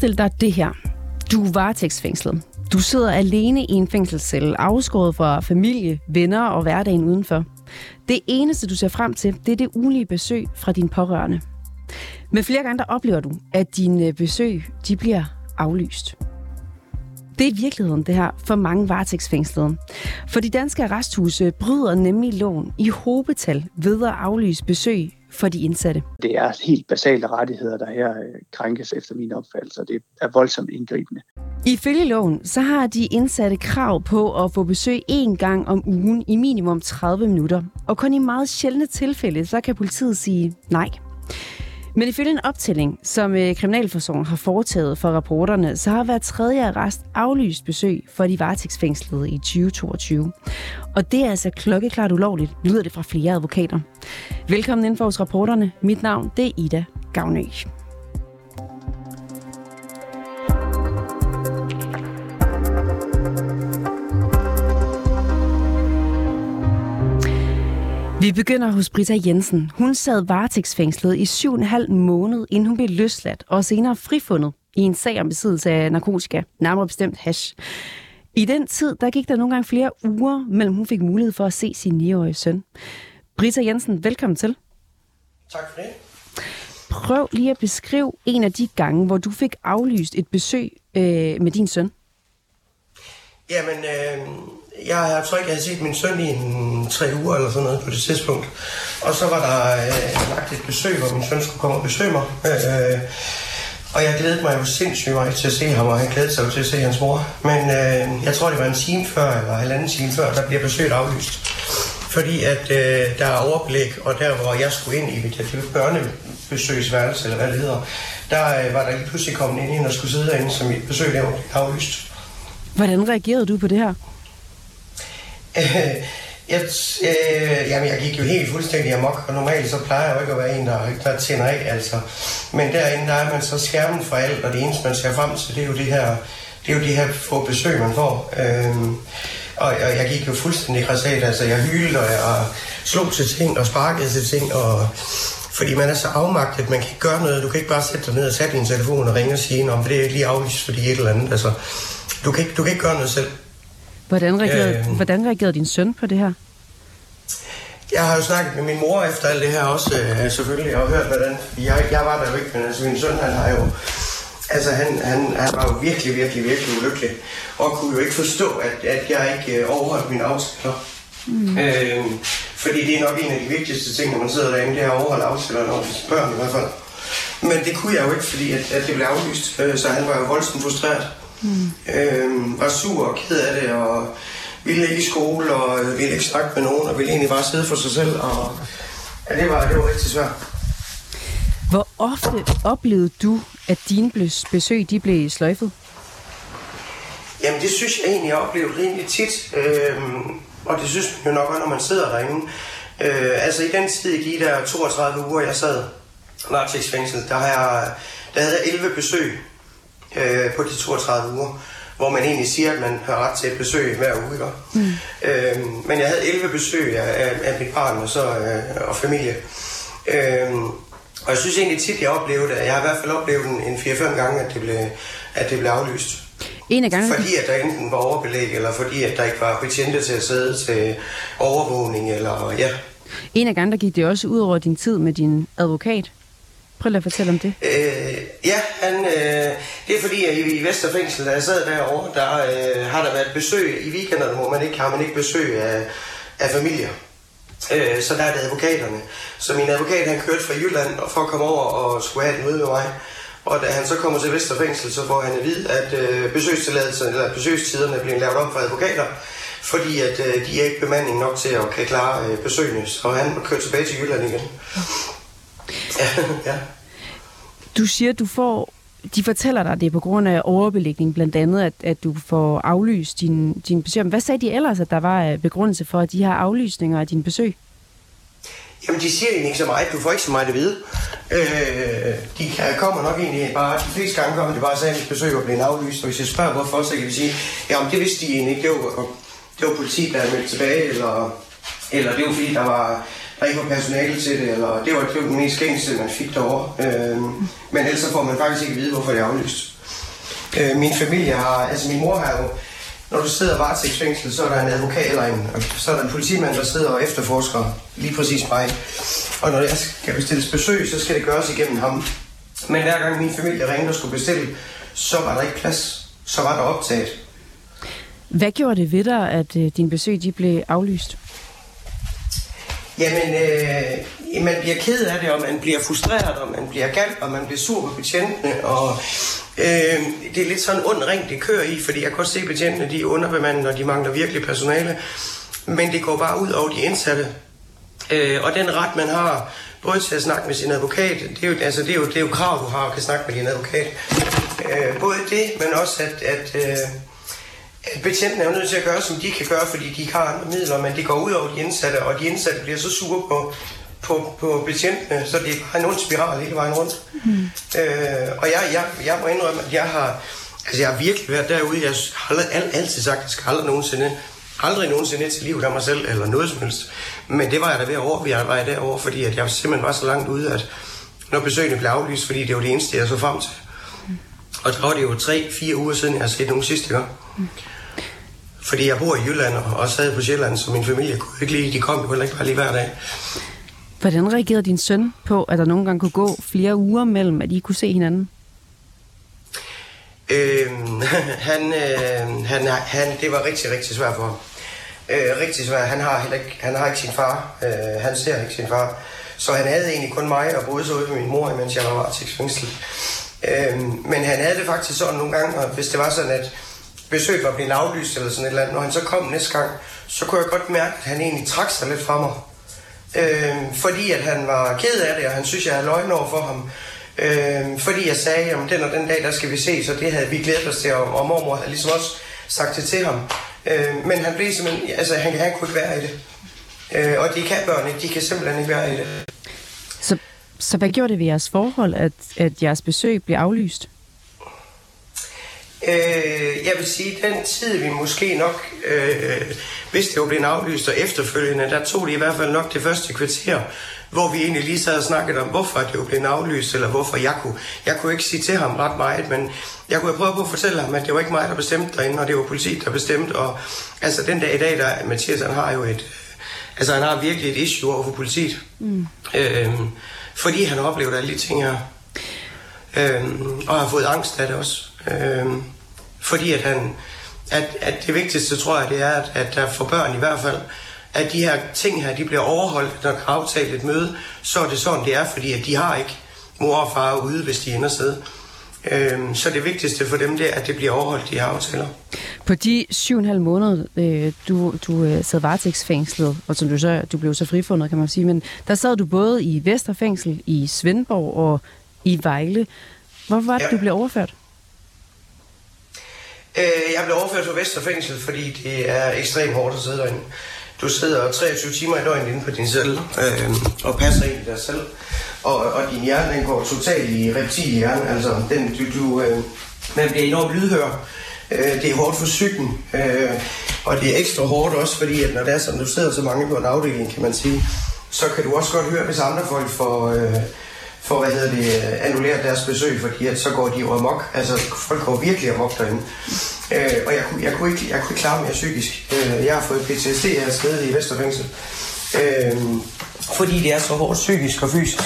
Forestil dig det her. Du er varetægtsfængslet. Du sidder alene i en fængselscelle, afskåret fra familie, venner og hverdagen udenfor. Det eneste, du ser frem til, det er det ugenlige besøg fra din pårørende. Men flere gange der oplever du, at dine besøg de bliver aflyst. Det er virkeligheden, det her, for mange varetægtsfængslede. For de danske arresthuse bryder nemlig loven i hobetal ved at aflyse besøg for de indsatte. Det er helt basale rettigheder, der her øh, krænkes efter min opfattelse, og det er voldsomt indgribende. Ifølge loven, så har de indsatte krav på at få besøg én gang om ugen i minimum 30 minutter. Og kun i meget sjældne tilfælde, så kan politiet sige nej. Men ifølge en optælling, som øh, Kriminalforsorgen har foretaget for rapporterne, så har hver tredje arrest aflyst besøg for de varetægtsfængslede i 2022. Og det er altså klokkeklart ulovligt, lyder det fra flere advokater. Velkommen ind for hos rapporterne. Mit navn det er Ida Gavnø. Vi begynder hos Britta Jensen. Hun sad varetægtsfængslet i syv og en halv måned, inden hun blev løsladt og senere frifundet i en sag om besiddelse af narkotika, nærmere bestemt hash. I den tid, der gik der nogle gange flere uger, mellem hun fik mulighed for at se sin 9-årige søn. Britta Jensen, velkommen til. Tak for det. Prøv lige at beskrive en af de gange, hvor du fik aflyst et besøg øh, med din søn. Jamen, øh, jeg, jeg tror ikke, jeg havde set min søn i en tre uger eller sådan noget på det tidspunkt. Og så var der øh, lagt et besøg, hvor min søn skulle komme og besøge mig. Øh, og jeg glædede mig jo sindssygt meget til at se ham, og han glædede sig jo til at se hans mor. Men øh, jeg tror, det var en time før, eller halvanden time før, der bliver besøget aflyst. Fordi at øh, der er overblik, og der hvor jeg skulle ind i mit børnebesøgsværelse, eller hvad det hedder, der øh, var der lige pludselig kommet ind, og skulle sidde derinde, som mit besøg der aflyst. Hvordan reagerede du på det her? Jeg, øh, jamen, jeg gik jo helt fuldstændig amok, og normalt så plejer jeg jo ikke at være en, der, der tænder af, altså. Men derinde, der er man så skærmen for alt, og det eneste, man ser frem til, det er jo det her, det er jo de her få besøg, man får. Øhm, og, og jeg gik jo fuldstændig græsat, altså jeg hylede, og jeg slog til ting, og sparkede til ting, og fordi man er så afmagtet, man kan ikke gøre noget. Du kan ikke bare sætte dig ned og sætte din telefon og ringe og sige, om det er lige afvist, fordi et eller andet. Altså, du kan ikke, du kan ikke gøre noget selv. Hvordan reagerede, øh, hvordan reagerede din søn på det her? Jeg har jo snakket med min mor efter alt det her også, øh, selvfølgelig, og hørt, hvordan... Jeg, jeg var der jo ikke, men altså min søn, han har jo... Altså, han, han, han var jo virkelig, virkelig, virkelig ulykkelig, og kunne jo ikke forstå, at, at jeg ikke øh, overholdt mine aftaler. Mm. Øh, fordi det er nok en af de vigtigste ting, når man sidder derinde, det er at overholde aftalerne over børn i hvert fald. Men det kunne jeg jo ikke, fordi at, at det blev aflyst, øh, så han var jo voldsomt frustreret. Mm. Øh, var sur og ked af det, og ville ikke i skole, og ville ikke snakke med nogen, og ville egentlig bare sidde for sig selv. Og, ja, det var, det var rigtig svært. Hvor ofte oplevede du, at dine besøg de blev sløjfet? Jamen, det synes jeg egentlig, jeg oplevede rimelig tit. Øhm, og det synes man jo nok også, når man sidder derinde. Øh, altså, i den tid, i de der 32 uger, jeg sad varetægtsfængslet, der, har jeg, der havde jeg 11 besøg øh, på de 32 uger, hvor man egentlig siger, at man har ret til et besøg hver uge. Ikke? Mm. Øh, men jeg havde 11 besøg af, af, af mit barn og, så, øh, og familie. Øh, og jeg synes egentlig tit, jeg oplevede, at jeg har i hvert fald oplevet en, en 4-5 gange, at det blev, at det blev aflyst. En af gangen... Fordi at der enten var overbelæg, eller fordi at der ikke var betjente til at sidde til overvågning, eller ja. En af gangen, der gik det også ud over din tid med din advokat. Prøv at fortælle om det. Øh, ja, han, øh, det er fordi, at i Vesterfængsel, da jeg sad derovre, der øh, har der været besøg i weekenderne, hvor man ikke har man ikke besøg af, af familier. Øh, så der er det advokaterne. Så min advokat, han kørte fra Jylland for at komme over og skulle have et møde med mig. Og da han så kommer til Vesterfængsel, så får han at vide, at øh, eller besøgstiderne bliver lavet om for advokater, fordi at øh, de er ikke bemanding nok til at kan klare øh, besøgene. Og han kører tilbage til Jylland igen. Ja. Du siger, du får de fortæller dig, at det er på grund af overbelægning, blandt andet, at, at du får aflyst din, din besøg. Hvad sagde de ellers, at der var begrundelse for de her aflysninger af din besøg? Jamen, de siger egentlig ikke så meget. Du får ikke så meget at vide. Øh, de kommer nok egentlig bare... De fleste gange kommer de bare og sagde, at mit besøg var blevet aflyst. Og hvis jeg spørger, hvorfor, så kan vi sige, jamen det vidste de egentlig ikke. Det var, det var politi, der meldte tilbage, eller, eller det var fordi, der var der ikke var personale til det, eller det var, det var den mest gængse, man fik derovre. Øh, men ellers så får man faktisk ikke at vide, hvorfor det er aflyst. Øh, min familie har, altså min mor har jo, når du sidder varetægtsfængslet, så er der en advokat eller en, så er der en politimand, der sidder og efterforsker lige præcis mig. Og når jeg skal bestilles besøg, så skal det gøres igennem ham. Men hver gang min familie ringede og skulle bestille, så var der ikke plads. Så var der optaget. Hvad gjorde det ved dig, at øh, dine besøg de blev aflyst? Jamen, øh, man bliver ked af det, og man bliver frustreret, og man bliver galt, og man bliver sur på betjentene, og øh, det er lidt sådan en ond ring, det kører i, fordi jeg kan også se, at betjentene de er underbemandet, og de mangler virkelig personale, men det går bare ud over de indsatte. Øh, og den ret, man har, både til at snakke med sin advokat, det er jo, altså, det er jo, det er jo krav, du har at kan snakke med din advokat. Øh, både det, men også at, at øh, betjentene er jo nødt til at gøre, som de kan gøre, fordi de ikke har andre midler, men det går ud over de indsatte, og de indsatte bliver så sure på, på, på betjentene, så det er en ond spiral hele vejen rundt. Mm. Øh, og jeg, jeg, jeg må indrømme, at jeg har, altså jeg har virkelig været derude, jeg har aldrig, altid sagt, at jeg skal aldrig nogensinde, aldrig nogensinde til livet af mig selv, eller noget som helst. Men det var jeg da ved at overveje, derovre, fordi at jeg simpelthen var så langt ude, at når besøgene blev aflyst, fordi det var det eneste, jeg så frem til. Og der var det jo tre-fire uger siden, jeg har set nogen sidste gang. Mm. Fordi jeg bor i Jylland og også sad på Sjælland, så min familie kunne ikke lige, de kom jo heller ikke bare lige hver dag. Hvordan reagerede din søn på, at der nogle gange kunne gå flere uger mellem, at I kunne se hinanden? Øhm, han, øh, han, han, det var rigtig, rigtig svært for ham. Øh, rigtig svært. Han har, heller ikke, han har ikke sin far. Øh, han ser ikke sin far. Så han havde egentlig kun mig og boede så ude med min mor, mens jeg var varetægtsfængslet. Øh, men han havde det faktisk sådan nogle gange, og hvis det var sådan, at besøget var blevet aflyst eller sådan et eller andet, når han så kom næste gang, så kunne jeg godt mærke, at han egentlig trak sig lidt fra mig. Øhm, fordi at han var ked af det, og han synes, jeg havde løgn over for ham. Øhm, fordi jeg sagde, at den og den dag, der skal vi se, så det havde vi glædet os til, og, og mormor havde ligesom også sagt det til ham. Øh, men han blev simpelthen, altså han, han kunne ikke være i det. Øh, og de kan børn ikke, de kan simpelthen ikke være i det. Så, så hvad gjorde det ved jeres forhold, at, at jeres besøg blev aflyst? Øh, jeg vil sige, den tid vi måske nok, øh, hvis det jo blev aflyst og efterfølgende, der tog det i hvert fald nok det første kvarter, hvor vi egentlig lige sad og snakkede om, hvorfor det jo blev aflyst, eller hvorfor jeg kunne. Jeg kunne ikke sige til ham ret meget, men jeg kunne prøve på at fortælle ham, at det var ikke mig, der bestemte derinde, og det var politiet, der bestemte. Og altså den dag i dag, der Mathias, han har jo et, altså han har virkelig et issue over for politiet. Mm. Øh, fordi han har oplevet alle de ting her. Øh, og har fået angst af det også. Øh, fordi at han, at, at det vigtigste, tror jeg, det er, at, at der for børn i hvert fald, at de her ting her, de bliver overholdt, når der er aftalt et møde, så er det sådan, det er, fordi at de har ikke mor og far ude, hvis de ender sted. Øhm, så det vigtigste for dem, det er, at det bliver overholdt, de her aftaler. På de syv og en halv måned, øh, du, du øh, sad varetægtsfængslet, og som du så, du blev så frifundet, kan man sige, men der sad du både i Vesterfængsel, i Svendborg og i Vejle. Hvorfor var det, ja. du blev overført? Øh, jeg blev overført til Vesterfængsel, fordi det er ekstremt hårdt at sidde derinde. Du sidder 23 timer i døgnet inde på din celle øh, og passer ind i dig selv. Og, og din hjerne den går totalt i reptilhjerne. Altså, den, du, du, øh, man bliver enormt lydhør. Øh, det er hårdt for psyken. Øh, og det er ekstra hårdt også, fordi at når det er sådan, du sidder så mange på en afdeling, kan man sige, så kan du også godt høre, hvis andre folk får... Øh, for hvad hedder det, annulleret deres besøg, fordi at så går de jo amok. Altså, folk går virkelig amok derinde. Øh, og jeg, jeg, kunne ikke, jeg kunne ikke klare mere psykisk. Øh, jeg har fået PTSD her sted i Vesterfængsel. Øh, fordi det er så hårdt psykisk og fysisk.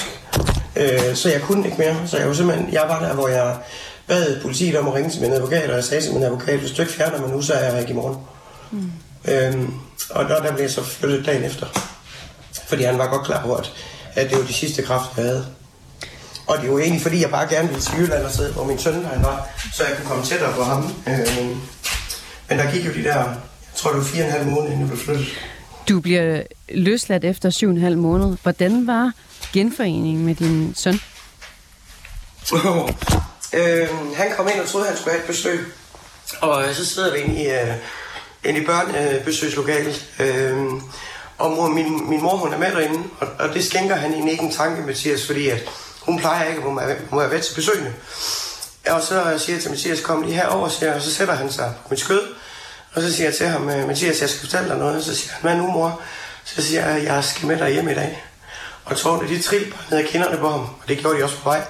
Øh, så jeg kunne ikke mere. Så jeg var simpelthen, jeg var der, hvor jeg bad politiet om at ringe til min advokat, og jeg sagde til min advokat, hvis du ikke fjerner mig nu, så er jeg ikke i morgen. Mm. Øhm, og der, der blev jeg så flyttet dagen efter. Fordi han var godt klar over, at, at det var de sidste kræfter, jeg havde. Og det er jo egentlig, fordi jeg bare gerne ville til Jylland og sidde, hvor min søn han var, så jeg kunne komme tættere på ham. Øh, men der gik jo de der, jeg tror det var fire og en halv måned, inden jeg blev flyttet. Du bliver løsladt efter syv og en halv måned. Hvordan var genforeningen med din søn? øh, han kom ind og troede, han skulle have et besøg. Og så sidder vi inde i, uh, inde i børnebesøgslokalet. Øh, og mor, min, min mor, hun er med derinde, og, og det skænker han egentlig ikke en tanke, Mathias, fordi at hun plejer ikke, hun må være ved til besøgende. Og så siger jeg til Mathias, kom lige herover, siger og så sætter han sig på mit skød. Og så siger jeg til ham, øh, Mathias, jeg skal fortælle dig noget. Så siger han, hvad nu mor? Så siger jeg, jeg skal med dig hjem i dag. Og tårne, de triller ned ad kinderne på ham, og det gjorde de også på vej.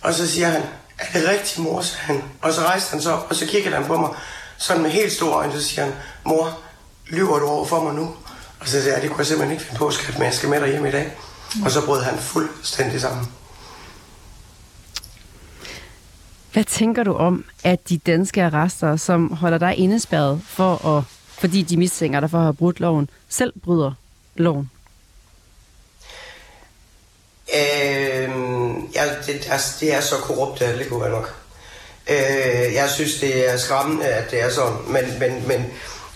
Og så siger han, er det rigtigt, mor, sagde han. Og så rejste han så op, og så kiggede han på mig, sådan med helt store øjne, så siger han, mor, lyver du over for mig nu? Og så sagde jeg, det kunne jeg simpelthen ikke finde på, skat, men jeg skal med dig hjem i dag. Mm. Og så brød han fuldstændig sammen. Hvad tænker du om, at de danske arrester, som holder dig indespærret for at, fordi de mistænker dig for at have brudt loven, selv bryder loven? Øh, ja, det, altså, det er så korrupt, at det kunne være nok. Øh, jeg synes, det er skræmmende, at det er sådan, men, men, men,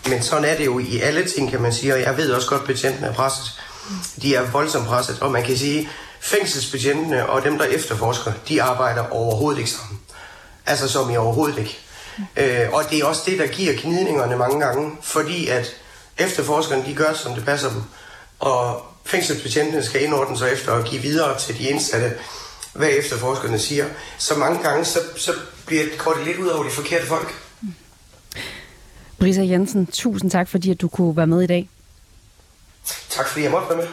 men sådan er det jo i alle ting, kan man sige, og jeg ved også godt, at betjentene er presset. De er voldsomt presset, og man kan sige, fængselsbetjentene og dem, der efterforsker, de arbejder overhovedet ikke sammen. Altså som i overhovedet ikke. Øh, og det er også det, der giver knidningerne mange gange, fordi at efterforskerne, de gør, som det passer dem. Og fængselsbetjentene skal indordne sig efter at give videre til de indsatte, hvad efterforskerne siger. Så mange gange, så, så bliver det, går det lidt ud over de forkerte folk. Brisa Jensen, tusind tak, fordi at du kunne være med i dag. Tak fordi jeg måtte være med.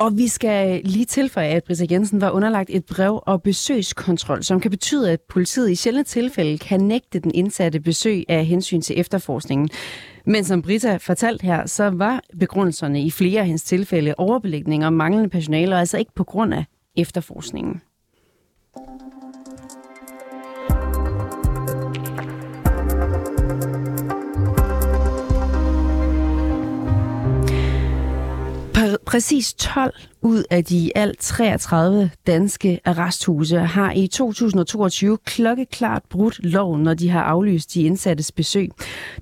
Og vi skal lige tilføje, at Brisa Jensen var underlagt et brev- og besøgskontrol, som kan betyde, at politiet i sjældne tilfælde kan nægte den indsatte besøg af hensyn til efterforskningen. Men som Brita fortalt her, så var begrundelserne i flere af hendes tilfælde overbelægning og manglende personale, og altså ikke på grund af efterforskningen. Præcis 12 ud af de alt 33 danske arresthuse har i 2022 klokkeklart brudt loven, når de har aflyst de indsattes besøg.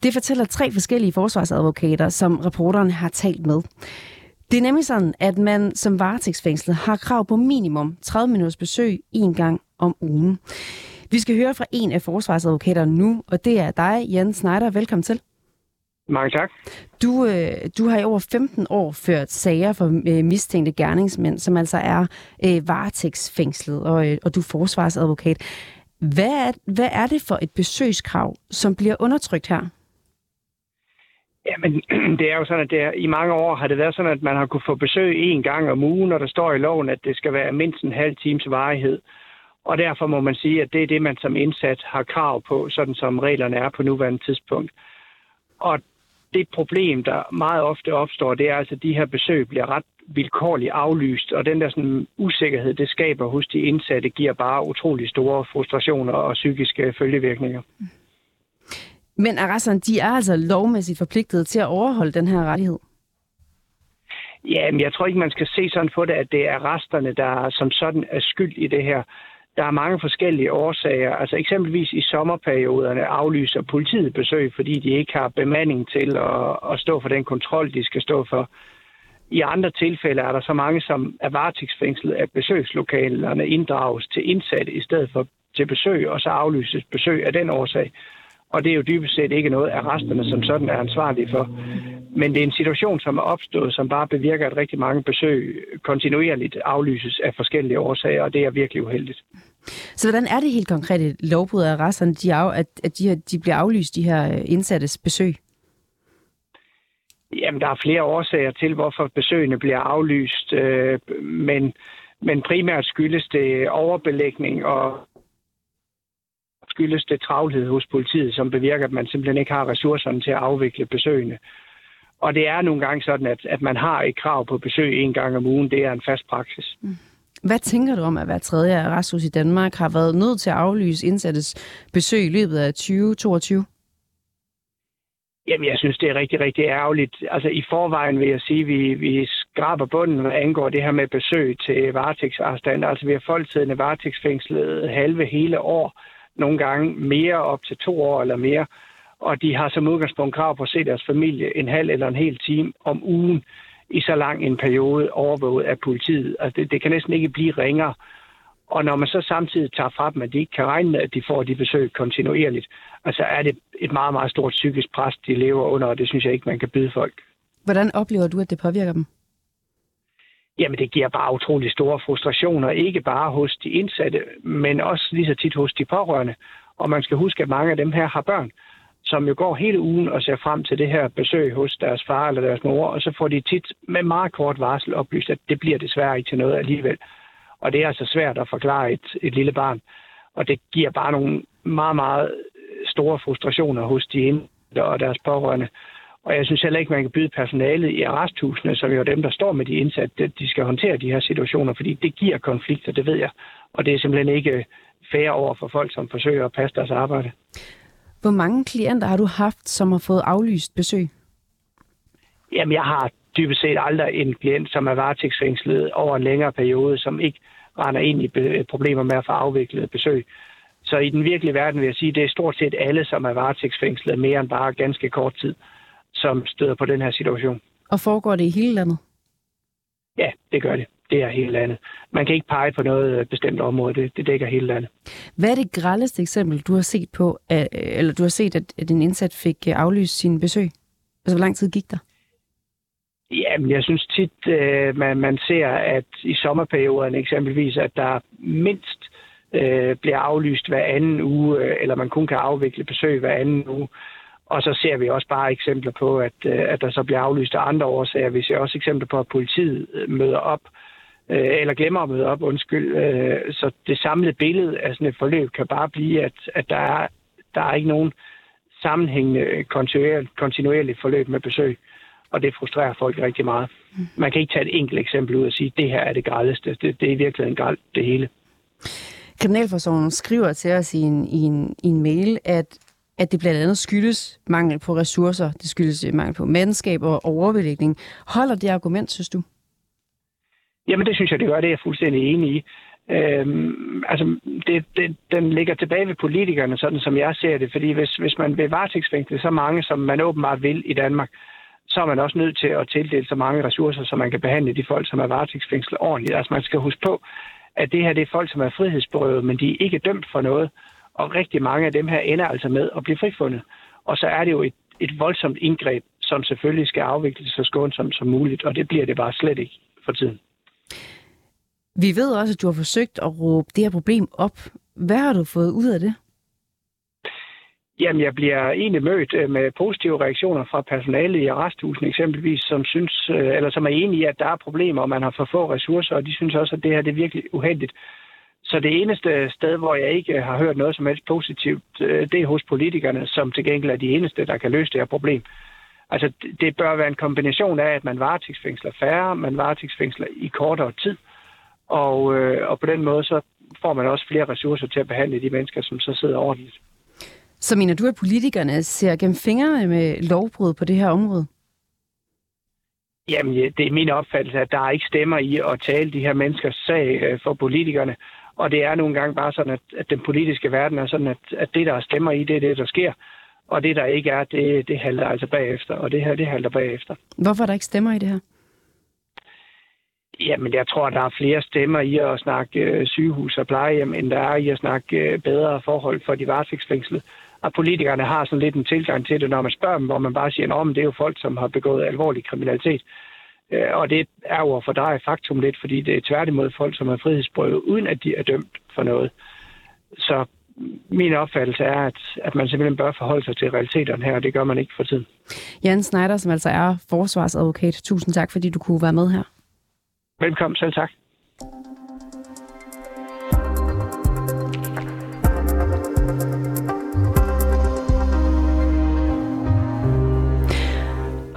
Det fortæller tre forskellige forsvarsadvokater, som reporteren har talt med. Det er nemlig sådan, at man som varetægtsfængslet har krav på minimum 30 minutters besøg en gang om ugen. Vi skal høre fra en af forsvarsadvokaterne nu, og det er dig, Jan Schneider. Velkommen til. Mange tak. Du, øh, du har i over 15 år ført sager for øh, mistænkte gerningsmænd, som altså er øh, varetægtsfængslet, og, øh, og du er forsvarsadvokat. Hvad er, hvad er det for et besøgskrav, som bliver undertrykt her? Jamen, det er jo sådan, at det er, i mange år har det været sådan, at man har kunne få besøg en gang om ugen, og der står i loven, at det skal være mindst en halv times varighed. Og derfor må man sige, at det er det, man som indsat har krav på, sådan som reglerne er på nuværende tidspunkt. Og det problem, der meget ofte opstår, det er altså, at de her besøg bliver ret vilkårligt aflyst, og den der sådan, usikkerhed, det skaber hos de indsatte, giver bare utrolig store frustrationer og psykiske følgevirkninger. Men arresterne, de er altså lovmæssigt forpligtet til at overholde den her rettighed? Ja, men jeg tror ikke, man skal se sådan på det, at det er resterne, der som sådan er skyld i det her. Der er mange forskellige årsager. Altså eksempelvis i sommerperioderne aflyser politiet besøg, fordi de ikke har bemanding til at, at stå for den kontrol, de skal stå for. I andre tilfælde er der så mange, som er varetægtsfængslet, at besøgslokalerne inddrages til indsatte i stedet for til besøg, og så aflyses besøg af den årsag. Og det er jo dybest set ikke noget, at resterne som sådan er ansvarlige for. Men det er en situation, som er opstået, som bare bevirker, at rigtig mange besøg kontinuerligt aflyses af forskellige årsager, og det er virkelig uheldigt. Så hvordan er det helt konkret lovbrud af resterne, de af, at, at de, de bliver aflyst, de her øh, indsattes besøg? Jamen, der er flere årsager til, hvorfor besøgene bliver aflyst, øh, men, men primært skyldes det overbelægning og skyldes det travlhed hos politiet, som bevirker, at man simpelthen ikke har ressourcerne til at afvikle besøgene. Og det er nogle gange sådan, at, at man har et krav på besøg en gang om ugen. Det er en fast praksis. Mm. Hvad tænker du om, at hver tredje arresthus i Danmark har været nødt til at aflyse indsattes besøg i løbet af 2022? Jamen, jeg synes, det er rigtig, rigtig ærgerligt. Altså, i forvejen vil jeg sige, at vi, vi skraber bunden, hvad angår det her med besøg til varetægtsarrestant. Altså, vi har folk siddende varetægtsfængslet halve hele år, nogle gange mere op til to år eller mere og de har som udgangspunkt krav på at se deres familie en halv eller en hel time om ugen i så lang en periode overvåget af politiet. Altså det, det kan næsten ikke blive ringere. Og når man så samtidig tager fra dem, at de ikke kan regne med, at de får de besøg kontinuerligt, altså er det et meget, meget stort psykisk pres, de lever under, og det synes jeg ikke, man kan byde folk. Hvordan oplever du, at det påvirker dem? Jamen, det giver bare utrolig store frustrationer, ikke bare hos de indsatte, men også lige så tit hos de pårørende. Og man skal huske, at mange af dem her har børn som jo går hele ugen og ser frem til det her besøg hos deres far eller deres mor, og så får de tit med meget kort varsel oplyst, at det bliver desværre ikke til noget alligevel. Og det er altså svært at forklare et, et lille barn. Og det giver bare nogle meget, meget store frustrationer hos de indsatte og deres pårørende. Og jeg synes heller ikke, man kan byde personalet i arresthusene, som jo er dem, der står med de indsatte, at de skal håndtere de her situationer, fordi det giver konflikter, det ved jeg. Og det er simpelthen ikke fair over for folk, som forsøger at passe deres arbejde. Hvor mange klienter har du haft, som har fået aflyst besøg? Jamen, jeg har dybest set aldrig en klient, som er varetægtsfængslet over en længere periode, som ikke render ind i problemer med at få afviklet besøg. Så i den virkelige verden vil jeg sige, at det er stort set alle, som er varetægtsfængslet mere end bare ganske kort tid, som støder på den her situation. Og foregår det i hele landet? Ja, det gør det. Det er hele landet. Man kan ikke pege på noget bestemt område. Det, det dækker hele landet. Hvad er det grældeste eksempel, du har set på, eller du har set, at din indsat fik aflyst sin besøg? Altså, hvor lang tid gik der? Jamen, jeg synes tit, øh, man, man ser, at i sommerperioden eksempelvis, at der mindst øh, bliver aflyst hver anden uge, øh, eller man kun kan afvikle besøg hver anden uge. Og så ser vi også bare eksempler på, at, øh, at der så bliver aflyst af andre årsager. Vi ser også eksempler på, at politiet øh, møder op, øh, eller glemmer at møde op, undskyld. Så det samlede billede af sådan et forløb kan bare blive, at, at der, er, der er ikke nogen sammenhængende kontinuerligt, forløb med besøg og det frustrerer folk rigtig meget. Mm. Man kan ikke tage et enkelt eksempel ud og sige, at det her er det grældeste. Det, det er virkelig en græld, det hele. Kriminalforsorgen skriver til os i en, i en, i en mail, at, at det blandt andet skyldes mangel på ressourcer, det skyldes øh, mangel på mandskab og overbelægning. Holder det argument, synes du? Jamen, det synes jeg, det gør. Det er jeg fuldstændig enig i. Øhm, altså, det, det, den ligger tilbage ved politikerne, sådan som jeg ser det. Fordi hvis, hvis man vil varetægtsfængsle så mange, som man åbenbart vil i Danmark, så er man også nødt til at tildele så mange ressourcer, så man kan behandle de folk, som er varetægtsfængslet ordentligt. Altså man skal huske på, at det her det er folk, som er frihedsberøvet, men de er ikke dømt for noget. Og rigtig mange af dem her ender altså med at blive frifundet. Og så er det jo et, et voldsomt indgreb, som selvfølgelig skal afvikles så skånsomt som muligt, og det bliver det bare slet ikke for tiden. Vi ved også, at du har forsøgt at råbe det her problem op. Hvad har du fået ud af det? Jamen, jeg bliver egentlig mødt øh, med positive reaktioner fra personalet i arresthusen eksempelvis, som synes, øh, eller som er enige i, at der er problemer, og man har for få ressourcer, og de synes også, at det her det er virkelig uheldigt. Så det eneste sted, hvor jeg ikke har hørt noget som helst positivt, øh, det er hos politikerne, som til gengæld er de eneste, der kan løse det her problem. Altså, det bør være en kombination af, at man varetægtsfængsler færre, man varetægtsfængsler i kortere tid, og, og på den måde så får man også flere ressourcer til at behandle de mennesker, som så sidder ordentligt. Så mener du, at politikerne ser gennem fingrene med lovbrud på det her område? Jamen, det er min opfattelse, at der ikke stemmer i at tale de her menneskers sag øh, for politikerne. Og det er nogle gange bare sådan, at, at den politiske verden er sådan, at, at det, der er stemmer i, det er det, der sker. Og det, der ikke er, det, det halter altså bagefter. Og det her, det halter bagefter. Hvorfor er der ikke stemmer i det her? Jamen, jeg tror, der er flere stemmer i at snakke øh, sygehus og plejehjem, end der er i at snakke øh, bedre forhold for de varetægtsfængslede at politikerne har sådan lidt en tilgang til det, når man spørger dem, hvor man bare siger, at det er jo folk, som har begået alvorlig kriminalitet. Øh, og det er jo for dig faktum lidt, fordi det er tværtimod folk, som er frihedsberøvet, uden at de er dømt for noget. Så min opfattelse er, at, at man simpelthen bør forholde sig til realiteterne her, og det gør man ikke for tiden. Jan Schneider, som altså er forsvarsadvokat. Tusind tak, fordi du kunne være med her. Velkommen, selv tak.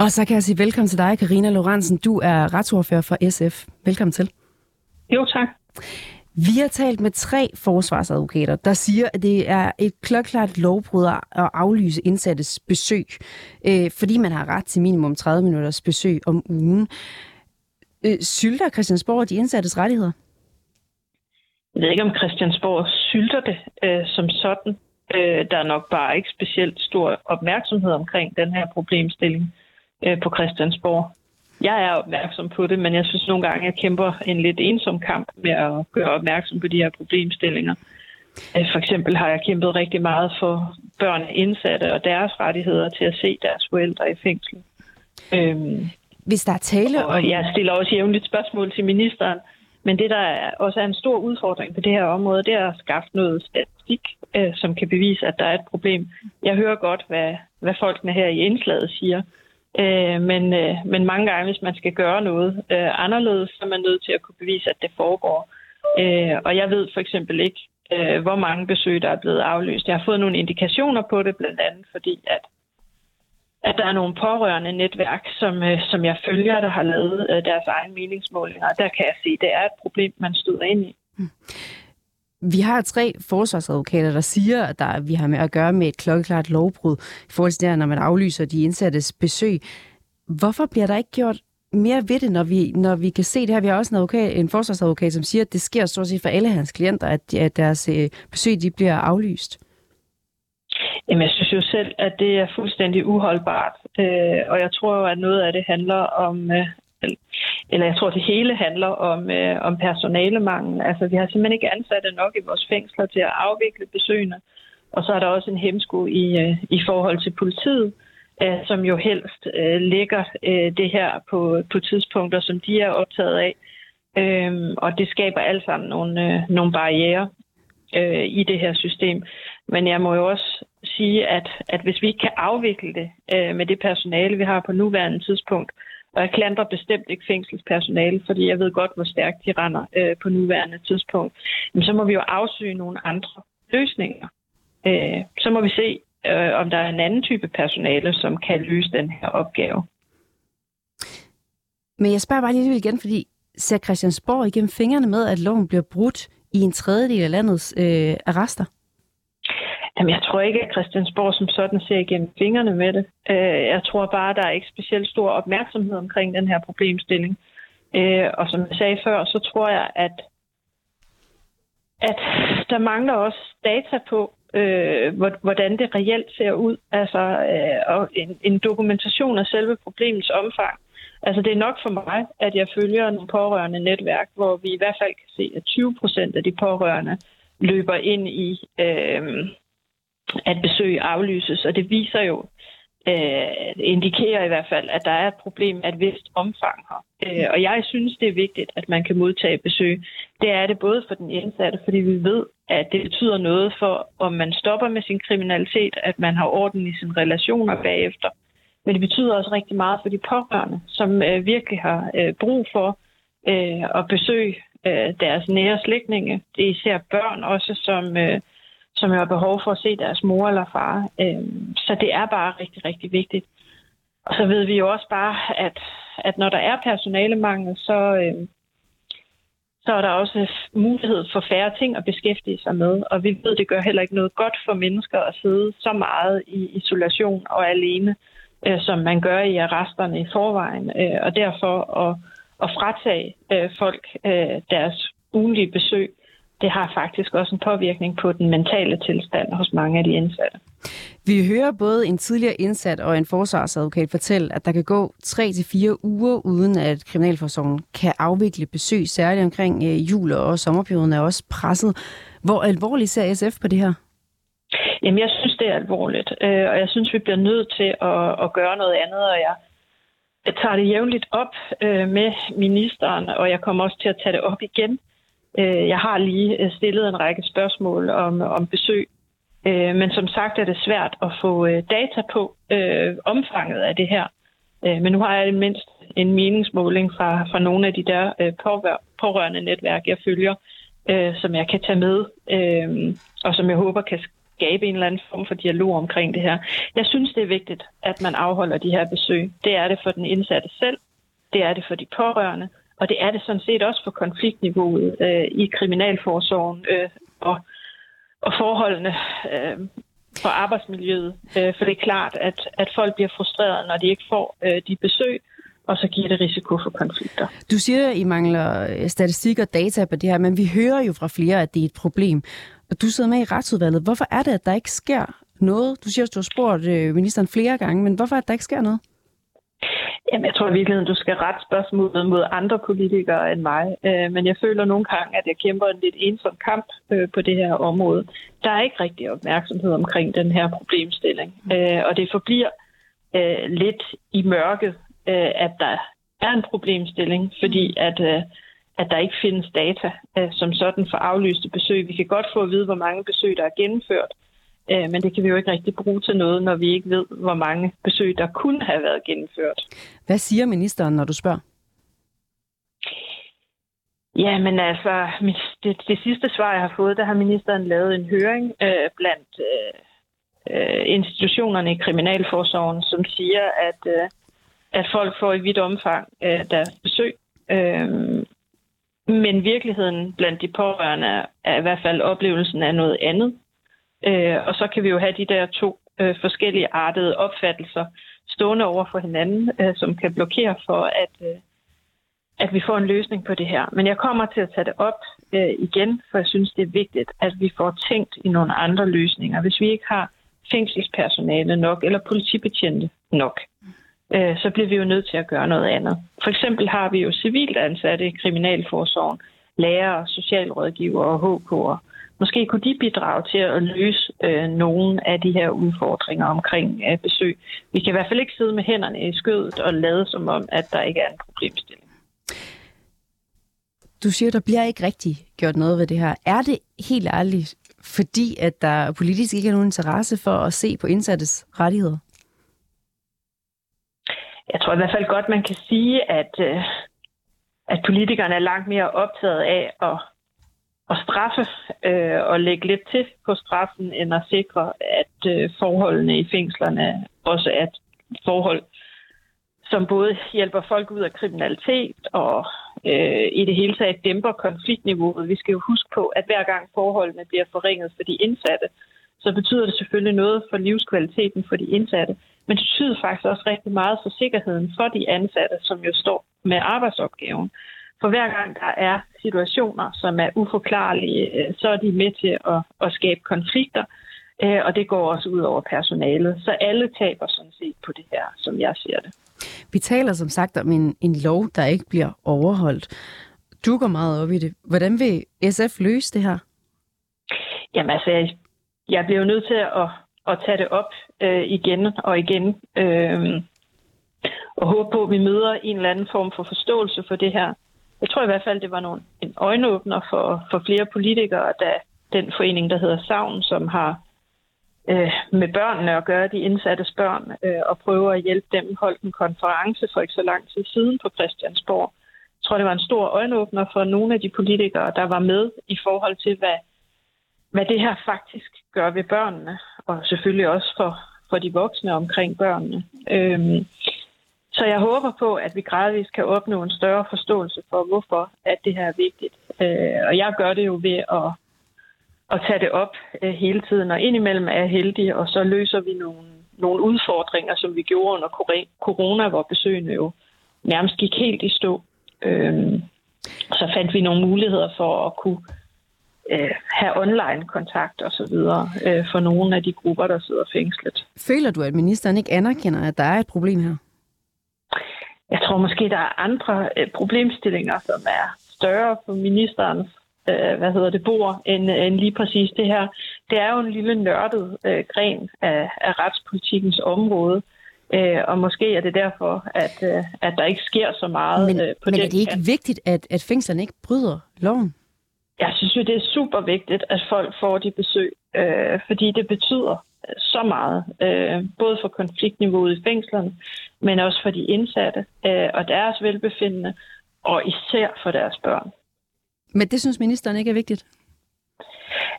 Og så kan jeg sige velkommen til dig, Karina Lorentzen. Du er retsordfører for SF. Velkommen til. Jo, tak. Vi har talt med tre forsvarsadvokater, der siger, at det er et klokklart lovbrud at aflyse indsattes besøg, øh, fordi man har ret til minimum 30 minutters besøg om ugen. Øh, sylter Christiansborg de indsattes rettigheder? Jeg ved ikke, om Christiansborg sylter det øh, som sådan. Øh, der er nok bare ikke specielt stor opmærksomhed omkring den her problemstilling øh, på Christiansborg. Jeg er opmærksom på det, men jeg synes nogle gange, jeg kæmper en lidt ensom kamp med at gøre opmærksom på de her problemstillinger. Øh, for eksempel har jeg kæmpet rigtig meget for børn indsatte og deres rettigheder til at se deres forældre i fængsel. Øhm, Hvis der er tale om... jeg stiller også jævnligt spørgsmål til ministeren, men det, der også er en stor udfordring på det her område, det er at skaffe noget statistik, øh, som kan bevise, at der er et problem. Jeg hører godt, hvad, hvad folkene her i indslaget siger, Øh, men, øh, men mange gange, hvis man skal gøre noget øh, anderledes, så er man nødt til at kunne bevise, at det foregår. Øh, og jeg ved for eksempel ikke, øh, hvor mange besøg, der er blevet aflyst. Jeg har fået nogle indikationer på det, blandt andet fordi, at, at der er nogle pårørende netværk, som, øh, som jeg følger, der har lavet øh, deres egen meningsmålinger. Der kan jeg se, at det er et problem, man støder ind i. Mm. Vi har tre forsvarsadvokater, der siger, at der, vi har med at gøre med et klokkeklart lovbrud i forhold til det, når man aflyser de indsattes besøg. Hvorfor bliver der ikke gjort mere ved det, når vi, når vi kan se det her? Vi har også en, advokat, en forsvarsadvokat, som siger, at det sker stort set for alle hans klienter, at, at deres øh, besøg de bliver aflyst. Jamen, jeg synes jo selv, at det er fuldstændig uholdbart. Øh, og jeg tror jo, at noget af det handler om, øh, eller jeg tror, det hele handler om, øh, om personalemangel. Altså, vi har simpelthen ikke ansatte nok i vores fængsler til at afvikle besøgene. Og så er der også en hemsko i, øh, i forhold til politiet, øh, som jo helst øh, lægger øh, det her på, på tidspunkter, som de er optaget af. Øh, og det skaber alt sammen nogle, øh, nogle barriere øh, i det her system. Men jeg må jo også sige, at, at hvis vi ikke kan afvikle det øh, med det personale, vi har på nuværende tidspunkt, og jeg klandrer bestemt ikke fængselspersonale, fordi jeg ved godt, hvor stærkt de render øh, på nuværende tidspunkt. Men så må vi jo afsøge nogle andre løsninger. Øh, så må vi se, øh, om der er en anden type personale, som kan løse den her opgave. Men jeg spørger bare lige igen, fordi ser Christiansborg igennem fingrene med, at loven bliver brudt i en tredjedel af landets øh, arrester? Jamen, jeg tror ikke, at Christiansborg som sådan ser igennem fingrene med det. Øh, jeg tror bare, der er ikke specielt stor opmærksomhed omkring den her problemstilling. Øh, og som jeg sagde før, så tror jeg, at, at der mangler også data på, øh, hvordan det reelt ser ud. Altså, øh, og en, en dokumentation af selve problemets omfang. Altså, det er nok for mig, at jeg følger nogle pårørende netværk, hvor vi i hvert fald kan se, at 20 procent af de pårørende løber ind i, øh, at besøg aflyses, og det viser jo, øh, indikerer i hvert fald, at der er et problem af et vist omfang her. Øh, og jeg synes, det er vigtigt, at man kan modtage besøg. Det er det både for den indsatte, fordi vi ved, at det betyder noget for, om man stopper med sin kriminalitet, at man har orden i sine relationer bagefter. Men det betyder også rigtig meget for de pårørende, som øh, virkelig har øh, brug for øh, at besøge øh, deres nære slægtninge. Det er især børn også, som... Øh, som har behov for at se deres mor eller far. Øh, så det er bare rigtig, rigtig vigtigt. Og så ved vi jo også bare, at, at når der er personalemangel, så, øh, så er der også mulighed for færre ting at beskæftige sig med. Og vi ved, det gør heller ikke noget godt for mennesker at sidde så meget i isolation og alene, øh, som man gør i arresterne i forvejen. Øh, og derfor at, at fratage øh, folk øh, deres ugenlige besøg, det har faktisk også en påvirkning på den mentale tilstand hos mange af de indsatte. Vi hører både en tidligere indsat og en forsvarsadvokat fortælle, at der kan gå 3-4 uger, uden at Kriminalforsorgen kan afvikle besøg, særligt omkring øh, jul og sommerperioden er også presset. Hvor alvorligt ser SF på det her? Jamen, jeg synes, det er alvorligt, øh, og jeg synes, vi bliver nødt til at, at gøre noget andet, og jeg, jeg tager det jævnligt op øh, med ministeren, og jeg kommer også til at tage det op igen Øh, jeg har lige øh, stillet en række spørgsmål om, om besøg, øh, men som sagt er det svært at få øh, data på øh, omfanget af det her. Men nu har jeg mindst en meningsmåling fra, fra nogle af de der pårørende netværk, jeg følger, som jeg kan tage med, og som jeg håber kan skabe en eller anden form for dialog omkring det her. Jeg synes, det er vigtigt, at man afholder de her besøg. Det er det for den indsatte selv, det er det for de pårørende, og det er det sådan set også for konfliktniveauet øh, i kriminalforsorgen øh, og, og forholdene øh, for arbejdsmiljøet. Øh, for det er klart, at, at folk bliver frustrerede, når de ikke får øh, de besøg, og så giver det risiko for konflikter. Du siger, at I mangler øh, statistik og data på det her, men vi hører jo fra flere, at det er et problem. Og du sidder med i retsudvalget. Hvorfor er det, at der ikke sker noget? Du siger, at du har spurgt øh, ministeren flere gange, men hvorfor er det, at der ikke sker noget? Jamen, jeg tror i virkeligheden, du skal rette spørgsmålet mod andre politikere end mig. Øh, men jeg føler nogle gange, at jeg kæmper en lidt ensom kamp øh, på det her område. Der er ikke rigtig opmærksomhed omkring den her problemstilling. Øh, og det forbliver øh, lidt i mørket, øh, at der er en problemstilling, fordi at, øh, at der ikke findes data øh, som sådan for aflyste besøg. Vi kan godt få at vide, hvor mange besøg, der er gennemført, Øh, men det kan vi jo ikke rigtig bruge til noget, når vi ikke ved, hvor mange besøg, der kunne have været gennemført. Hvad siger ministeren, når du spørger? Ja, men altså, det, det sidste svar, jeg har fået, der har ministeren lavet en høring øh, blandt øh, øh, institutionerne i Kriminalforsorgen, som siger, at, øh, at folk får i vidt omfang øh, deres besøg. Øh, men virkeligheden blandt de pårørende er i hvert fald oplevelsen af noget andet. Øh, og så kan vi jo have de der to øh, forskellige artede opfattelser stående over for hinanden, øh, som kan blokere for, at, øh, at vi får en løsning på det her. Men jeg kommer til at tage det op øh, igen, for jeg synes, det er vigtigt, at vi får tænkt i nogle andre løsninger. Hvis vi ikke har fængselspersonale nok, eller politibetjente nok, øh, så bliver vi jo nødt til at gøre noget andet. For eksempel har vi jo civilt ansatte i Kriminalforsorgen, lærere, socialrådgivere og HK'er. Måske kunne de bidrage til at løse øh, nogle af de her udfordringer omkring øh, besøg. Vi kan i hvert fald ikke sidde med hænderne i skødet og lade som om, at der ikke er en problemstilling. Du siger, der bliver ikke rigtig gjort noget ved det her. Er det helt ærligt, fordi at der politisk ikke er nogen interesse for at se på indsattes rettigheder? Jeg tror i hvert fald godt, man kan sige, at, øh, at politikerne er langt mere optaget af at, at straffe øh, og lægge lidt til på straffen, end at sikre, at øh, forholdene i fængslerne også er et forhold, som både hjælper folk ud af kriminalitet og øh, i det hele taget dæmper konfliktniveauet. Vi skal jo huske på, at hver gang forholdene bliver forringet for de indsatte, så betyder det selvfølgelig noget for livskvaliteten for de indsatte, men det betyder faktisk også rigtig meget for sikkerheden for de ansatte, som jo står med arbejdsopgaven. For hver gang der er situationer, som er uforklarlige, øh, så er de med til at, at skabe konflikter, øh, og det går også ud over personalet. Så alle taber sådan set på det her, som jeg ser det. Vi taler som sagt om en, en lov, der ikke bliver overholdt. Du går meget op i det. Hvordan vil SF løse det her? Jamen altså, jeg bliver jo nødt til at, at tage det op øh, igen og igen. Øh, og håbe på, at vi møder en eller anden form for forståelse for det her. Jeg tror i hvert fald, det var nogle, en øjenåbner for, for flere politikere, da den forening, der hedder Savn, som har øh, med børnene at gøre, de indsattes børn, øh, og prøver at hjælpe dem. Holdt en konference for ikke så lang tid siden på Christiansborg. Jeg tror, det var en stor øjenåbner for nogle af de politikere, der var med i forhold til, hvad, hvad det her faktisk gør ved børnene, og selvfølgelig også for, for de voksne omkring børnene. Øhm, så jeg håber på, at vi gradvist kan opnå en større forståelse for, hvorfor at det her er vigtigt. Øh, og jeg gør det jo ved at at tage det op øh, hele tiden, og indimellem er jeg heldig, og så løser vi nogle, nogle udfordringer, som vi gjorde under corona, hvor besøgene jo nærmest gik helt i stå. Øh, så fandt vi nogle muligheder for at kunne øh, have online kontakt og så videre øh, for nogle af de grupper, der sidder fængslet. Føler du, at ministeren ikke anerkender, at der er et problem her? Jeg tror måske, der er andre øh, problemstillinger, som er større for ministerens øh, hvad hedder det, bor, end, end lige præcis det her. Det er jo en lille nørdet øh, gren af, af retspolitikens område, øh, og måske er det derfor, at, øh, at der ikke sker så meget men, øh, på Men den er det ikke kant. vigtigt, at, at fængslerne ikke bryder loven? Jeg synes jo, det er super vigtigt, at folk får de besøg, øh, fordi det betyder så meget, øh, både for konfliktniveauet i fængslerne, men også for de indsatte øh, og deres velbefindende, og især for deres børn. Men det synes ministeren ikke er vigtigt?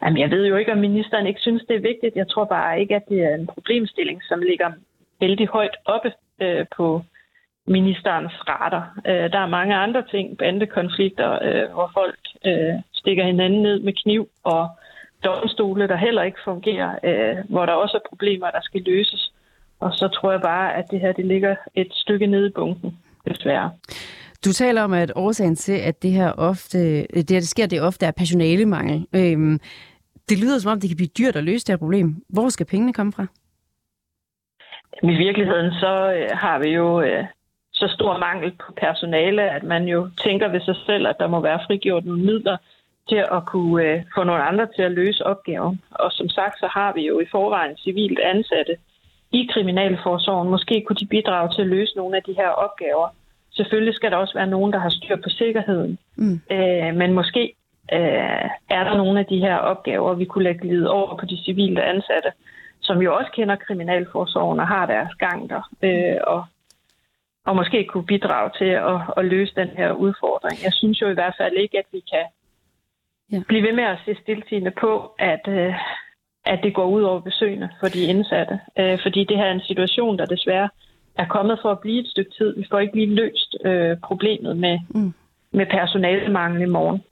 Jamen, jeg ved jo ikke, om ministeren ikke synes, det er vigtigt. Jeg tror bare ikke, at det er en problemstilling, som ligger vældig højt oppe øh, på ministerens radar. Øh, der er mange andre ting, bandekonflikter, øh, hvor folk øh, stikker hinanden ned med kniv, og domstole, der heller ikke fungerer, øh, hvor der også er problemer, der skal løses. Og så tror jeg bare, at det her det ligger et stykke nede i bunken, desværre. Du taler om, at årsagen til, at det her ofte, det, her, det sker, det ofte er personalemangel. Øhm, det lyder som om, det kan blive dyrt at løse det her problem. Hvor skal pengene komme fra? I virkeligheden så øh, har vi jo øh, så stor mangel på personale, at man jo tænker ved sig selv, at der må være frigjort nogle midler til at kunne øh, få nogle andre til at løse opgaven. Og som sagt, så har vi jo i forvejen civilt ansatte i Kriminalforsorgen. Måske kunne de bidrage til at løse nogle af de her opgaver. Selvfølgelig skal der også være nogen, der har styr på sikkerheden. Mm. Øh, men måske øh, er der nogle af de her opgaver, vi kunne lægge lide over på de civile ansatte, som jo også kender Kriminalforsorgen og har deres gang der. Øh, og og måske kunne bidrage til at, at løse den her udfordring. Jeg synes jo i hvert fald ikke, at vi kan ja. blive ved med at se stiltigende på, at, øh, at det går ud over besøgende for de indsatte. Øh, fordi det her er en situation, der desværre er kommet for at blive et stykke tid. Vi får ikke lige løst øh, problemet med, mm. med personalemangel i morgen.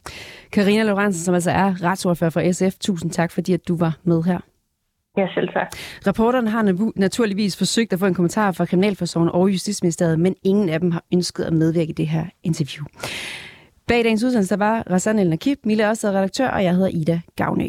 Karina Lorentzen, som altså er retsordfører for SF, tusind tak, fordi at du var med her. Ja, selv tak. Reporteren har naturligvis forsøgt at få en kommentar fra Kriminalforsorgen og Justitsministeriet, men ingen af dem har ønsket at medvirke i det her interview. Bag dagens udsendelse var Rassan El Nakib, Mille også redaktør, og jeg hedder Ida Gavnø.